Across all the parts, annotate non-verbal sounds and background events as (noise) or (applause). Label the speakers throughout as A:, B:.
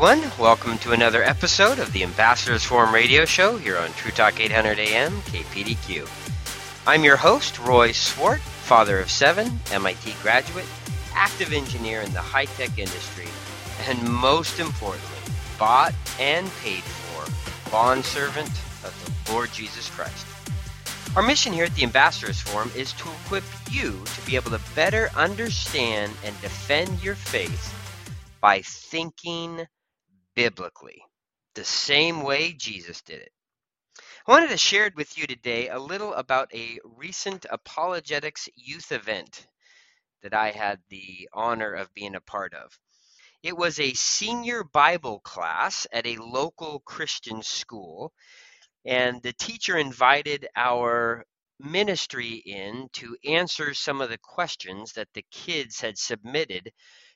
A: Everyone. Welcome to another episode of the Ambassadors Forum radio show here on True Talk 800 AM KPDQ. I'm your host, Roy Swart, father of seven, MIT graduate, active engineer in the high tech industry, and most importantly, bought and paid for bondservant of the Lord Jesus Christ. Our mission here at the Ambassadors Forum is to equip you to be able to better understand and defend your faith by thinking biblically, the same way Jesus did it. I wanted to share with you today a little about a recent apologetics youth event that I had the honor of being a part of. It was a senior Bible class at a local Christian school, and the teacher invited our ministry in to answer some of the questions that the kids had submitted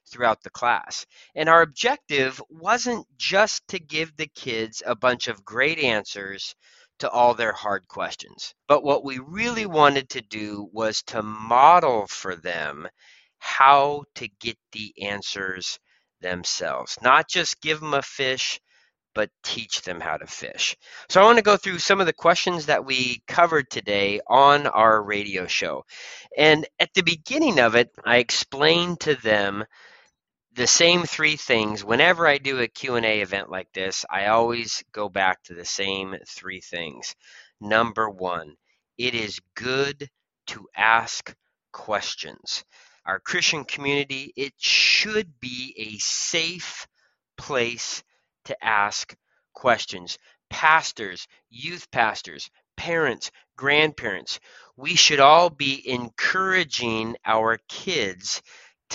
A: throughout the class. And our objective wasn't just to give the kids a bunch of great answers to all their hard questions, but what we really wanted to do was to model for them how to get the answers themselves, not just give them a fish. But teach them how to fish. So, I want to go through some of the questions that we covered today on our radio show. And at the beginning of it, I explained to them the same three things. Whenever i do a q&a event like this i always go back to the same three things. Number one it is good to ask questions. Our christian community it should be a safe place to ask questions. Pastors youth pastors parents grandparents we should all be encouraging our kids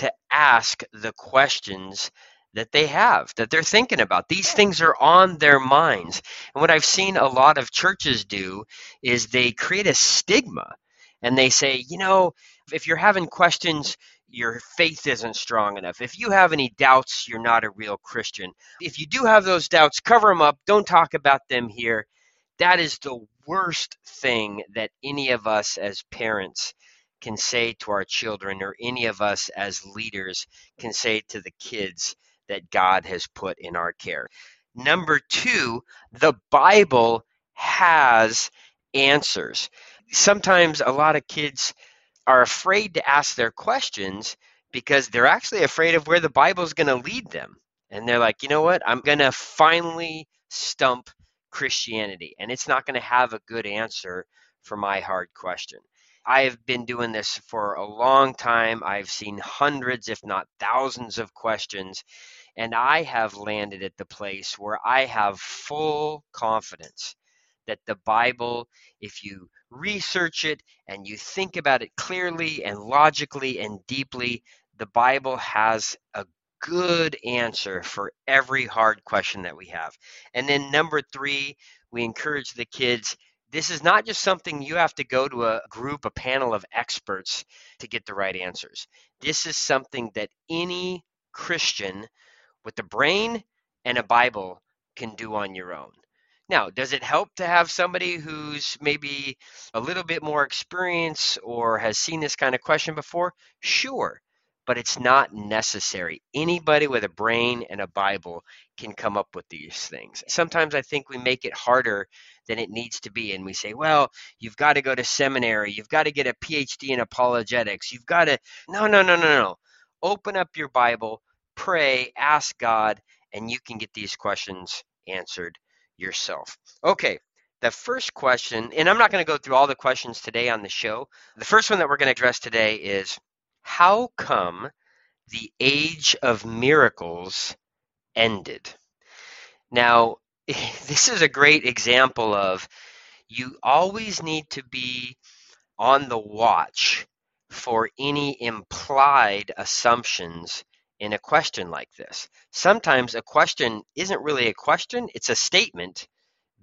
A: to ask the questions that they have, that they're thinking about. These things are on their minds. And what I've seen a lot of churches do is they create a stigma and they say, you know, if you're having questions, your faith isn't strong enough. If you have any doubts, you're not a real Christian. If you do have those doubts, cover them up. Don't talk about them here. That is the worst thing that any of us as parents can say to our children, or any of us as leaders can say to the kids that God has put in our care. Number two, the Bible has answers. Sometimes a lot of kids are afraid to ask their questions because they're actually afraid of where the Bible is going to lead them. And they're like, you know what? I'm going to finally stump Christianity, and it's not going to have a good answer for my hard question. I have been doing this for a long time. I've seen hundreds, if not thousands, of questions, and I have landed at the place where I have full confidence that the Bible, if you research it and you think about it clearly and logically and deeply, the Bible has a good answer for every hard question that we have. And then, number three, we encourage the kids this is not just something you have to go to a group, a panel of experts to get the right answers. This is something that any Christian with a brain and a Bible can do on your own. Now, does it help to have somebody who's maybe a little bit more experienced or has seen this kind of question before? Sure but it's not necessary. Anybody with a brain and a Bible can come up with these things. Sometimes I think we make it harder than it needs to be. And we say, well, you've got to go to seminary, you've got to get a PhD in apologetics, you've got to. No, no, no, no, no. Open up your Bible, pray, ask God, and you can get these questions answered yourself. Okay, the first question, and I'm not going to go through all the questions today on the show. The first one that we're going to address today is how come the age of miracles ended? Now, (laughs) this is a great example of you always need to be on the watch for any implied assumptions in a question like this. Sometimes a question isn't really a question, it's a statement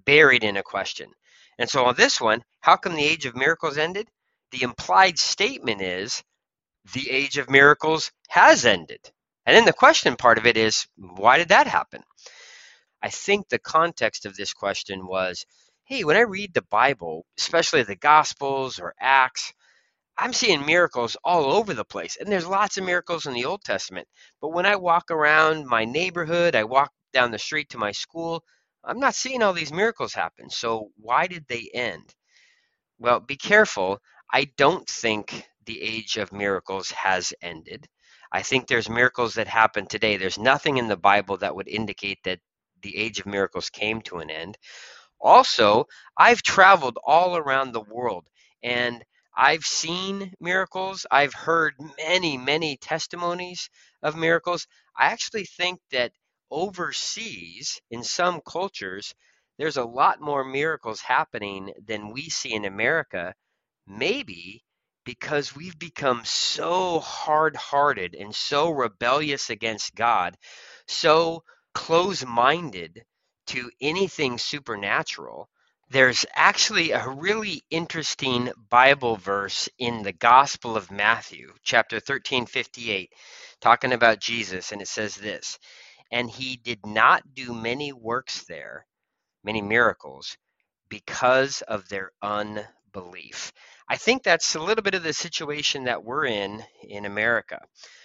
A: buried in a question. And so on this one, how come the age of miracles ended? The implied statement is the age of miracles has ended. And then the question part of it is, why did that happen? I think the context of this question was hey, when I read the Bible, especially the Gospels or Acts, I'm seeing miracles all over the place. And there's lots of miracles in the Old Testament. But when I walk around my neighborhood, I walk down the street to my school, I'm not seeing all these miracles happen. So why did they end? Well, be careful. I don't think the age of miracles has ended. I think there's miracles that happen today. There's nothing in the Bible that would indicate that the age of miracles came to an end. Also, I've traveled all around the world and I've seen miracles. I've heard many, many testimonies of miracles. I actually think that overseas, in some cultures, there's a lot more miracles happening than we see in America. Maybe because we've become so hard hearted and so rebellious against God, so close minded to anything supernatural there's actually a really interesting Bible verse in the Gospel of Matthew, chapter 13, 58, talking about Jesus. And it says this And he did not do many works there, many miracles, because of their unbelief. I think that's a little bit of the situation that we're in in America.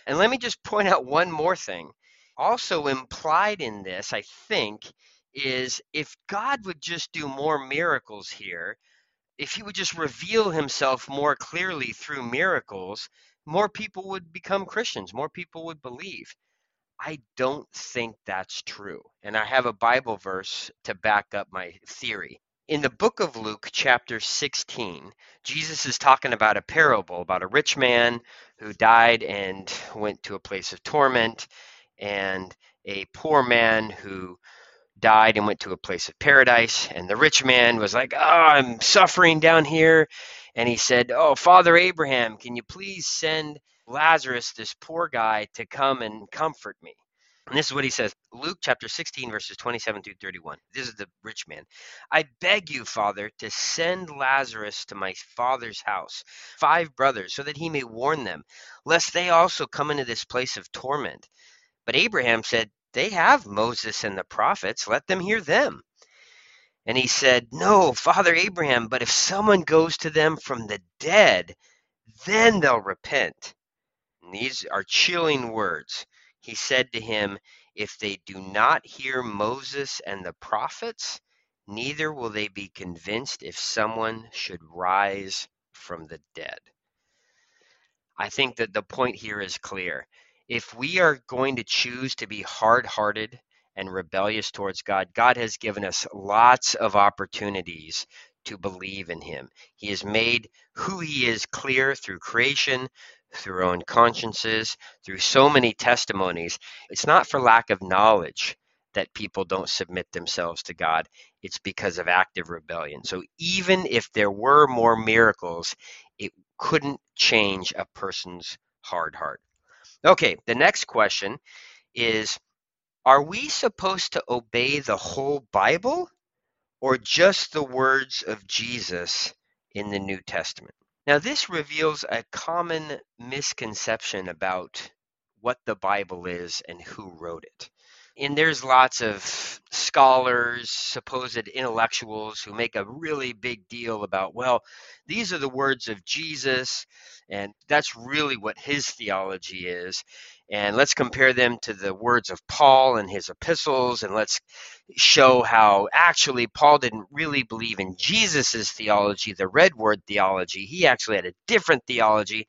A: And let me just point out one more thing. Also implied in this, I think, is if God would just do more miracles here, if he would just reveal himself more clearly through miracles, more people would become Christians, more people would believe. I don't think that's true. And I have a Bible verse to back up my theory. In the book of Luke, chapter 16, Jesus is talking about a parable about a rich man who died and went to a place of torment, and a poor man who died and went to a place of paradise. And the rich man was like, Oh, I'm suffering down here. And he said, Oh, Father Abraham, can you please send Lazarus, this poor guy, to come and comfort me? And this is what he says Luke chapter 16, verses 27 through 31. This is the rich man. I beg you, Father, to send Lazarus to my father's house, five brothers, so that he may warn them, lest they also come into this place of torment. But Abraham said, they have Moses and the prophets. Let them hear them. And he said, No, Father Abraham, but if someone goes to them from the dead, then they'll repent. And these are chilling words. He said to him, If they do not hear Moses and the prophets, neither will they be convinced if someone should rise from the dead. I think that the point here is clear if we are going to choose to be hard hearted and rebellious towards God, God has given us lots of opportunities to believe in Him. He has made who He is clear through creation, through our own consciences, through so many testimonies. It's not for lack of knowledge that people don't submit themselves to God, it's because of active rebellion. So even if there were more miracles, it couldn't change a person's hard heart. Okay, the next question is Are we supposed to obey the whole Bible or just the words of Jesus in the New Testament? Now, this reveals a common misconception about what the Bible is and who wrote it. And there's lots of scholars, supposed intellectuals who make a really big deal about, well, these are the words of Jesus, and that's really what his theology is. And let's compare them to the words of Paul and his epistles, and let's show how actually Paul didn't really believe in Jesus' theology, the red word theology. He actually had a different theology.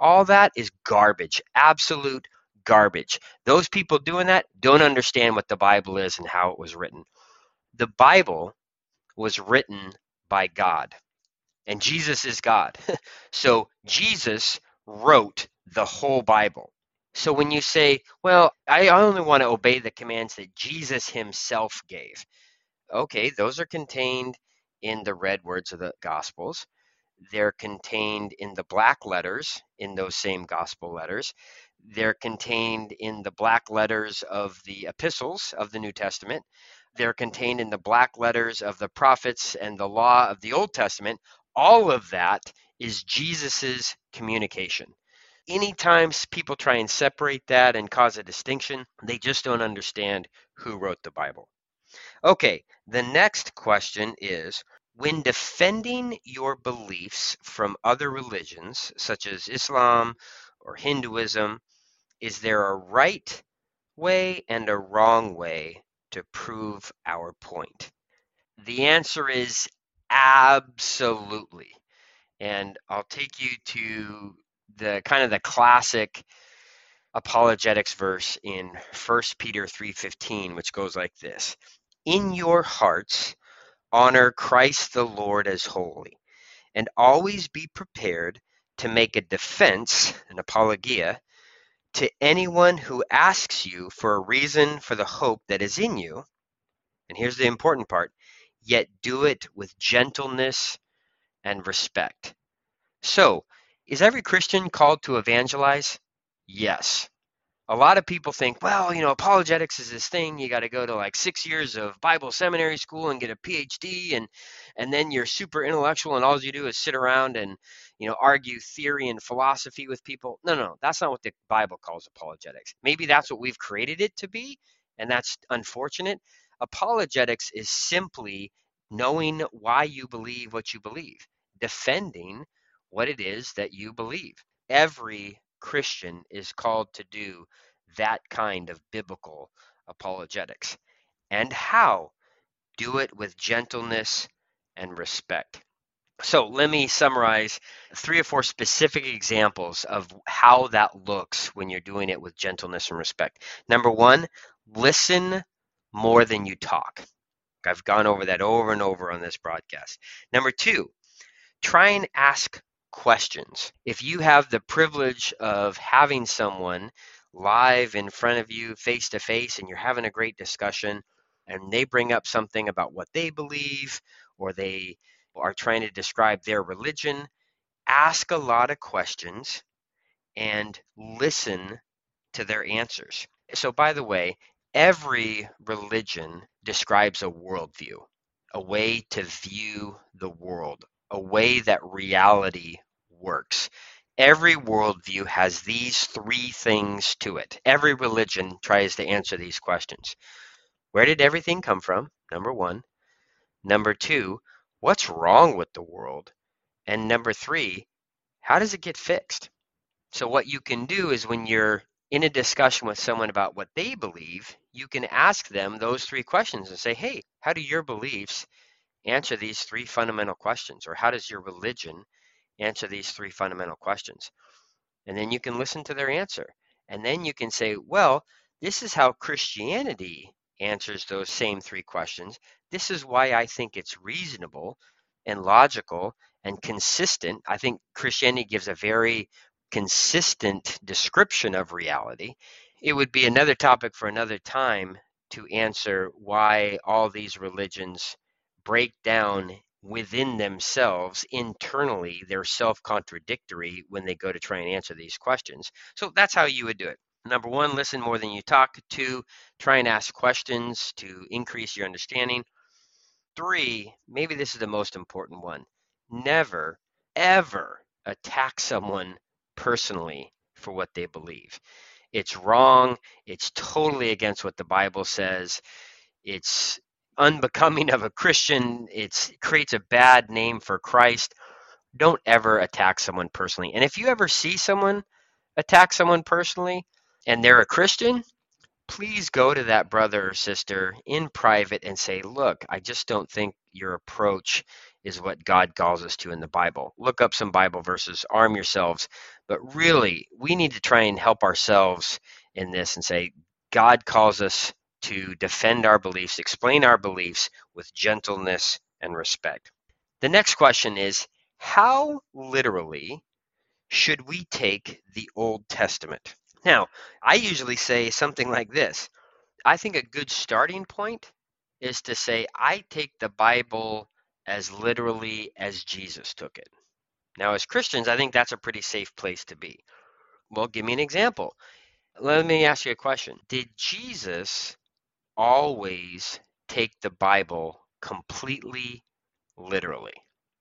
A: All that is garbage, absolute garbage. Those people doing that don't understand what the Bible is and how it was written. The Bible was written by God, and Jesus is God. (laughs) so Jesus wrote the whole Bible. So when you say, well, I only want to obey the commands that Jesus himself gave, okay, those are contained in the red words of the Gospels. They're contained in the black letters in those same Gospel letters. They're contained in the black letters of the epistles of the New Testament. They're contained in the black letters of the prophets and the law of the Old Testament. All of that is Jesus's communication. Anytime people try and separate that and cause a distinction, they just don't understand who wrote the Bible. Okay, the next question is When defending your beliefs from other religions, such as Islam or Hinduism, is there a right way and a wrong way to prove our point? The answer is absolutely. And I'll take you to the kind of the classic apologetics verse in 1 Peter 3:15 which goes like this. In your hearts honor Christ the Lord as holy and always be prepared to make a defense, an apologia, to anyone who asks you for a reason for the hope that is in you. And here's the important part yet do it with gentleness and respect. So, is every Christian called to evangelize? Yes. A lot of people think, well, you know, apologetics is this thing. You got to go to like six years of Bible seminary school and get a PhD, and and then you're super intellectual, and all you do is sit around and you know argue theory and philosophy with people. No, no, that's not what the Bible calls apologetics. Maybe that's what we've created it to be, and that's unfortunate. Apologetics is simply knowing why you believe what you believe, defending what it is that you believe. Every Christian is called to do that kind of biblical apologetics. And how? Do it with gentleness and respect. So let me summarize three or four specific examples of how that looks when you're doing it with gentleness and respect. Number one, listen more than you talk. I've gone over that over and over on this broadcast. Number two, try and ask questions. If you have the privilege of having someone live in front of you, face to face, and you're having a great discussion, and they bring up something about what they believe, or they are trying to describe their religion, ask a lot of questions and listen to their answers. So, by the way, every religion describes a worldview, a way to view the world, a way that reality works. Every worldview has these three things to it. Every religion tries to answer these questions. Where did everything come from? Number one. Number two, what's wrong with the world? And number three, how does it get fixed? So, what you can do is when you're in a discussion with someone about what they believe, you can ask them those three questions and say, hey, how do your beliefs answer these three fundamental questions? Or how does your religion answer these three fundamental questions? And then you can listen to their answer. And then you can say, well, this is how Christianity answers those same three questions. This is why I think it's reasonable and logical and consistent. I think Christianity gives a very consistent description of reality. It would be another topic for another time to answer why all these religions break down within themselves internally they're self-contradictory when they go to try and answer these questions. So that's how you would do it. Number one listen more than you talk two try and ask questions to increase your understanding. Three maybe this is the most important one never ever attack someone personally for what they believe. It's wrong. It's totally against what the bible says. It's unbecoming of a Christian. It creates a bad name for Christ. Don't ever attack someone personally. And if you ever see someone attack someone personally and they're a Christian, please go to that brother or sister in private and say, Look, I just don't think your approach is what God calls us to in the Bible. Look up some Bible verses, arm yourselves. But really, we need to try and help ourselves in this and say, God calls us to defend our beliefs, explain our beliefs with gentleness and respect. The next question is how literally should we take the Old Testament? Now, I usually say something like this I think a good starting point is to say, I take the Bible as literally as Jesus took it. Now, as Christians, I think that's a pretty safe place to be. Well, give me an example. Let me ask you a question. Did Jesus always take the Bible completely literally?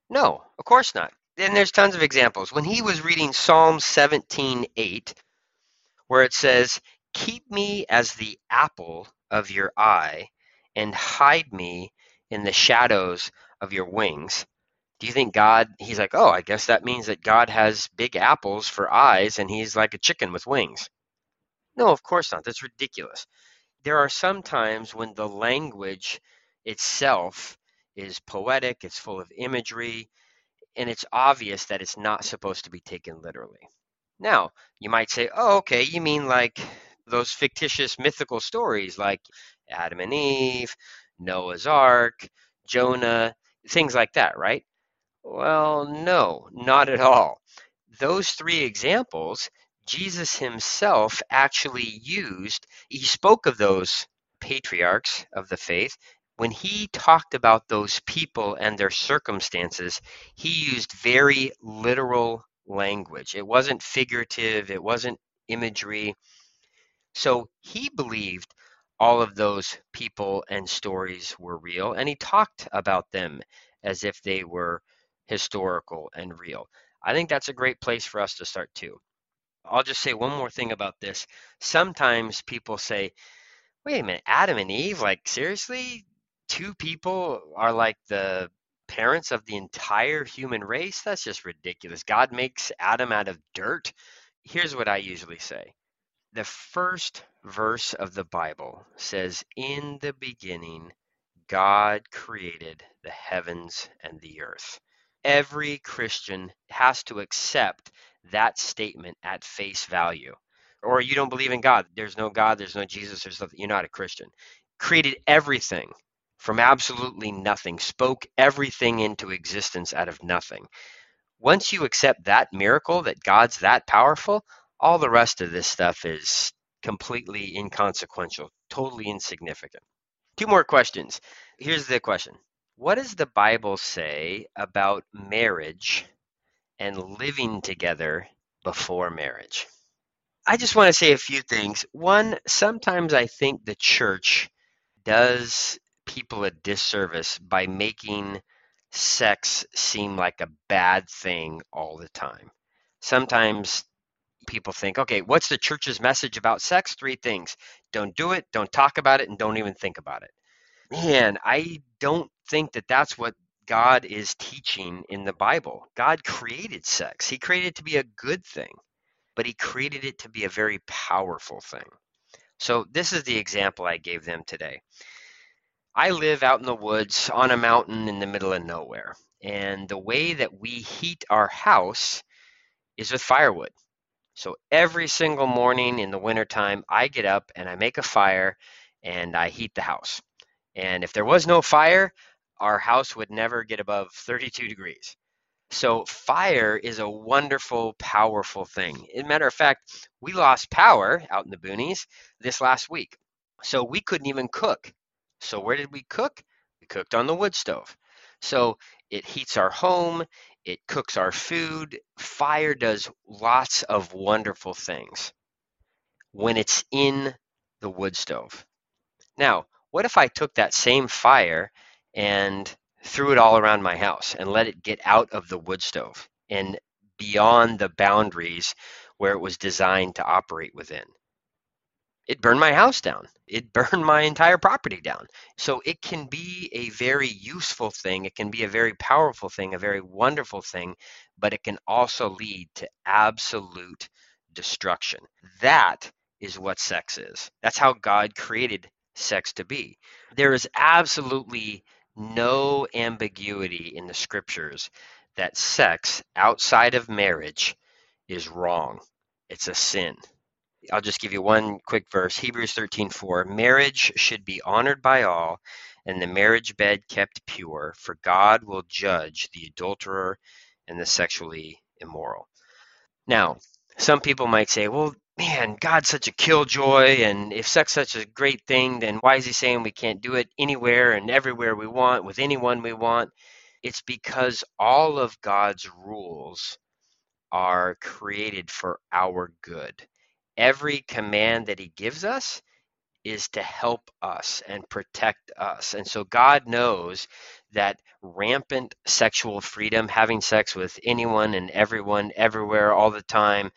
A: No, of course not. And there's tons of examples. When he was reading Psalm 17:8, where it says, "Keep me as the apple of your eye and hide me in the shadows of your wings, do you think God, he's like, oh, I guess that means that God has big apples for eyes and he's like a chicken with wings? No, of course not. That's ridiculous. There are some times when the language itself is poetic, it's full of imagery, and it's obvious that it's not supposed to be taken literally. Now, you might say, oh, okay, you mean like those fictitious mythical stories like Adam and Eve, Noah's Ark, Jonah, things like that, right? Well, no, not at all. Those three examples, Jesus himself actually used, he spoke of those patriarchs of the faith when he talked about those people and their circumstances, he used very literal language. It wasn't figurative, it wasn't imagery. So he believed all of those people and stories were real, and he talked about them as if they were historical and real. I think that's a great place for us to start too. I'll just say one more thing about this. Sometimes people say, wait a minute, Adam and Eve, like seriously? two people are like the parents of the entire human race? That's just ridiculous. God makes Adam out of dirt. Here's what I usually say the first verse of the Bible says, In the beginning, God created the heavens and the earth. Every Christian has to accept that statement at face value. Or you don't believe in God. There's no God, there's no Jesus, there's nothing. You're not a Christian. Created everything from absolutely nothing, spoke everything into existence out of nothing. Once you accept that miracle, that God's that powerful, all the rest of this stuff is completely inconsequential, totally insignificant. Two more questions. Here's the question What does the Bible say about marriage and living together before marriage? I just want to say a few things. One, sometimes I think the church does people a disservice by making sex seem like a bad thing all the time. Sometimes people think, okay, what's the church's message about sex? Three things don't do it, don't talk about it, and don't even think about it. Man, I don't think that that's what God is teaching in the Bible. God created sex, He created it to be a good thing, but He created it to be a very powerful thing. So, this is the example I gave them today. I live out in the woods on a mountain in the middle of nowhere. And the way that we heat our house is with firewood. So every single morning in the wintertime, I get up and I make a fire and I heat the house. And if there was no fire, our house would never get above 32 degrees. So fire is a wonderful, powerful thing. As a matter of fact, we lost power out in the boonies this last week. So we couldn't even cook so where did we cook? We cooked on the wood stove. So it heats our home, it cooks our food. Fire does lots of wonderful things when it's in the wood stove. Now, what if I took that same fire and threw it all around my house and let it get out of the wood stove and beyond the boundaries where it was designed to operate within? it burned my house down. It (laughs) burned my entire property down. So it can be a very useful thing. It can be a very powerful thing, a very wonderful thing, but it can also lead to absolute destruction. That is what sex is. That's how God created sex to be. There is absolutely no ambiguity in the scriptures that sex outside of marriage is wrong. It's a sin. I'll just give you one quick verse Hebrews 13:4 Marriage should be honored by all and the marriage bed kept pure for God will judge the adulterer and the sexually immoral. Now, some people might say, well, man, God's such a killjoy, and if sex such a great thing, then why is he saying we can't do it anywhere and everywhere we want with anyone we want? It's because all of God's rules are created for our good every command that he gives us is to help us and protect us. And so God knows that rampant sexual freedom, having sex with anyone and everyone, everywhere, all the time,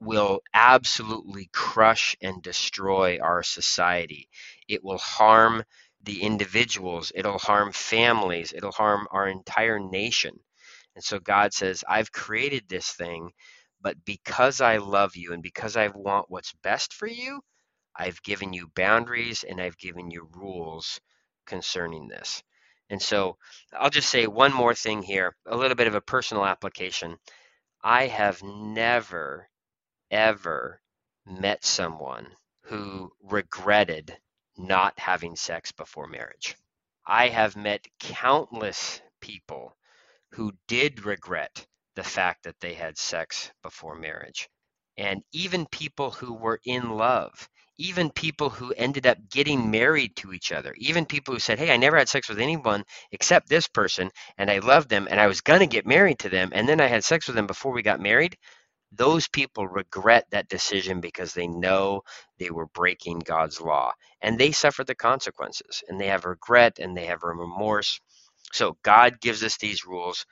A: will absolutely crush and destroy our society. It will harm the individuals, it'll harm families, it'll harm our entire nation. And so God says, I've created this thing, but because I love you and because I want what's best for you, I've given you boundaries and I've given you rules concerning this. And so I'll just say one more thing here, a little bit of a personal application. I have never, ever met someone who regretted not having sex before marriage. I have met countless people who did regret the fact that they had sex before marriage. And even people who were in love, even people who ended up getting married to each other, even people who said, Hey, I never had sex with anyone except this person, and I loved them, and I was going to get married to them, and then I had sex with them before we got married those people regret that decision because they know they were breaking God's law and they suffer the consequences and they have regret and they have remorse. So God gives us these rules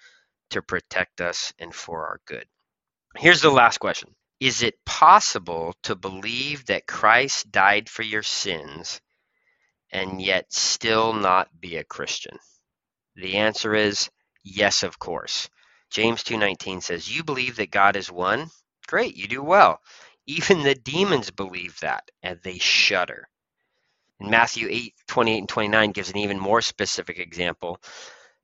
A: to protect us and for our good. Here's the last question Is it possible to believe that Christ died for your sins and yet still not be a Christian? The answer is yes, of course. James 2:19 says, "You believe that God is one? Great, you do well. Even the demons believe that, and they shudder." And Matthew 8:28 and 29 gives an even more specific example.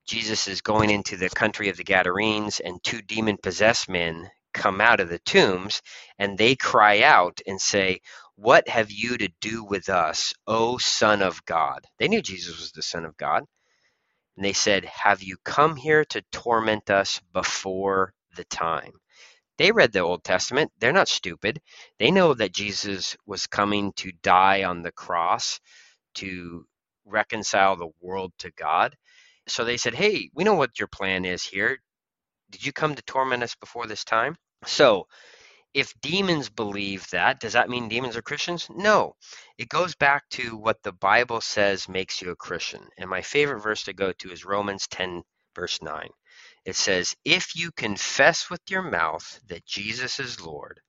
A: Jesus is going into the country of the Gadarenes, and two demon possessed men come out of the tombs, and they cry out and say, What have you to do with us, O Son of God? They knew Jesus was the Son of God. And they said, Have you come here to torment us before the time? They read the Old Testament. They're not stupid. They know that Jesus was coming to die on the cross to reconcile the world to God. So they said, Hey, we know what your plan is here. Did you come to torment us before this time? So if demons believe that, does that mean demons are Christians? No. It goes back to what the Bible says makes you a Christian. And my favorite verse to go to is Romans 10, verse 9. It says, If you confess with your mouth that Jesus is Lord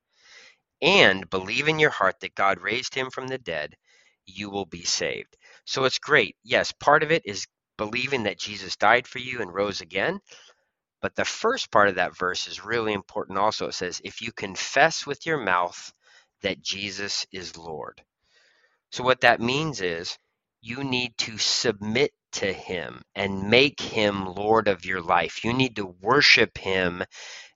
A: and believe in your heart that God raised him from the dead, you will be saved. So it's great. Yes, part of it is believing that Jesus died for you and rose again. But the first part of that verse is really important also. It says, if you confess with your mouth that Jesus is Lord. So, what that means is you need to submit to Him and make Him Lord of your life. You need to worship Him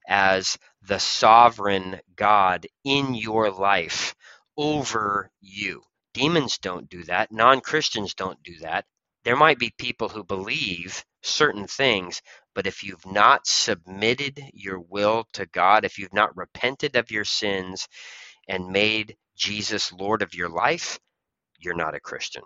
A: as the sovereign God in your life over you. Demons don't do that, non Christians don't do that. There might be people who believe certain things, but if you've not submitted your will to God, if you've not repented of your sins and made Jesus Lord of your life, you're not a Christian.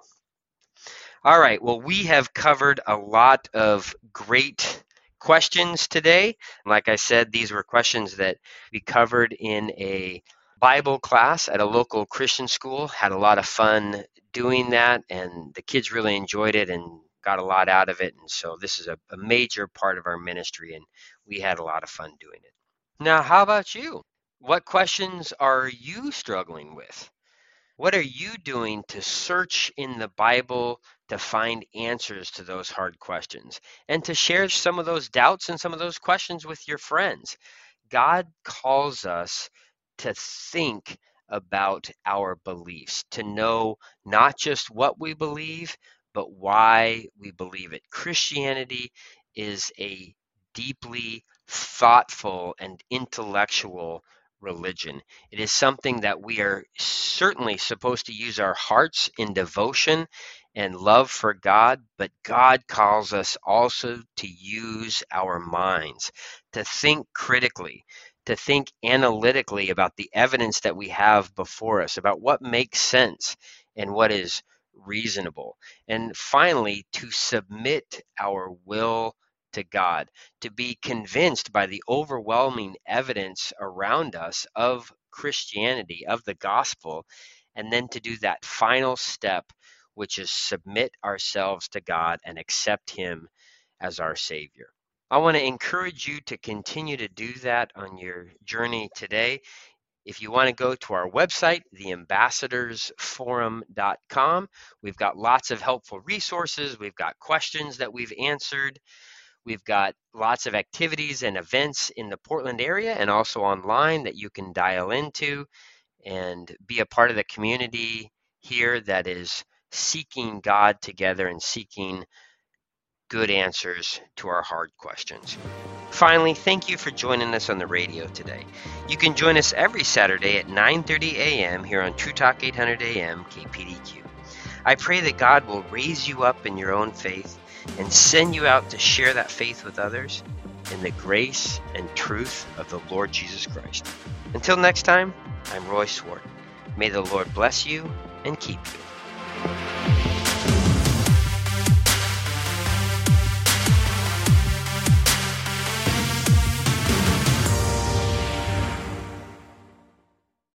A: All right, well, we have covered a lot of great questions today. Like I said, these were questions that we covered in a Bible class at a local Christian school. Had a lot of fun doing that, and the kids really enjoyed it and got a lot out of it. And so this is a, a major part of our ministry, and we had a lot of fun doing it. Now, how about you? What questions are you struggling with? What are you doing to search in the Bible to find answers to those hard questions and to share some of those doubts and some of those questions with your friends? God calls us to think about our beliefs, to know not just what we believe, but why we believe it. Christianity is a deeply thoughtful and intellectual religion. It is something that we are certainly supposed to use our hearts in devotion and love for God, but God calls us also to use our minds, to think critically, to think analytically about the evidence that we have before us, about what makes sense and what is reasonable. And finally, to submit our will to God, to be convinced by the overwhelming evidence around us of Christianity, of the gospel, and then to do that final step, which is submit ourselves to God and accept Him as our Savior. I want to encourage you to continue to do that on your journey today. If you want to go to our website, theambassadorsforum.com, we've got lots of helpful resources. We've got questions that we've answered. We've got lots of activities and events in the Portland area and also online that you can dial into and be a part of the community here that is seeking God together and seeking good answers to our hard questions. Finally, thank you for joining us on the radio today. You can join us every Saturday at 9:30 a.m. here on True Talk 800 AM KPDQ. I pray that God will raise you up in your own faith and send you out to share that faith with others in the grace and truth of the Lord Jesus Christ. Until next time, I'm Roy Swart. May the Lord bless you and keep you.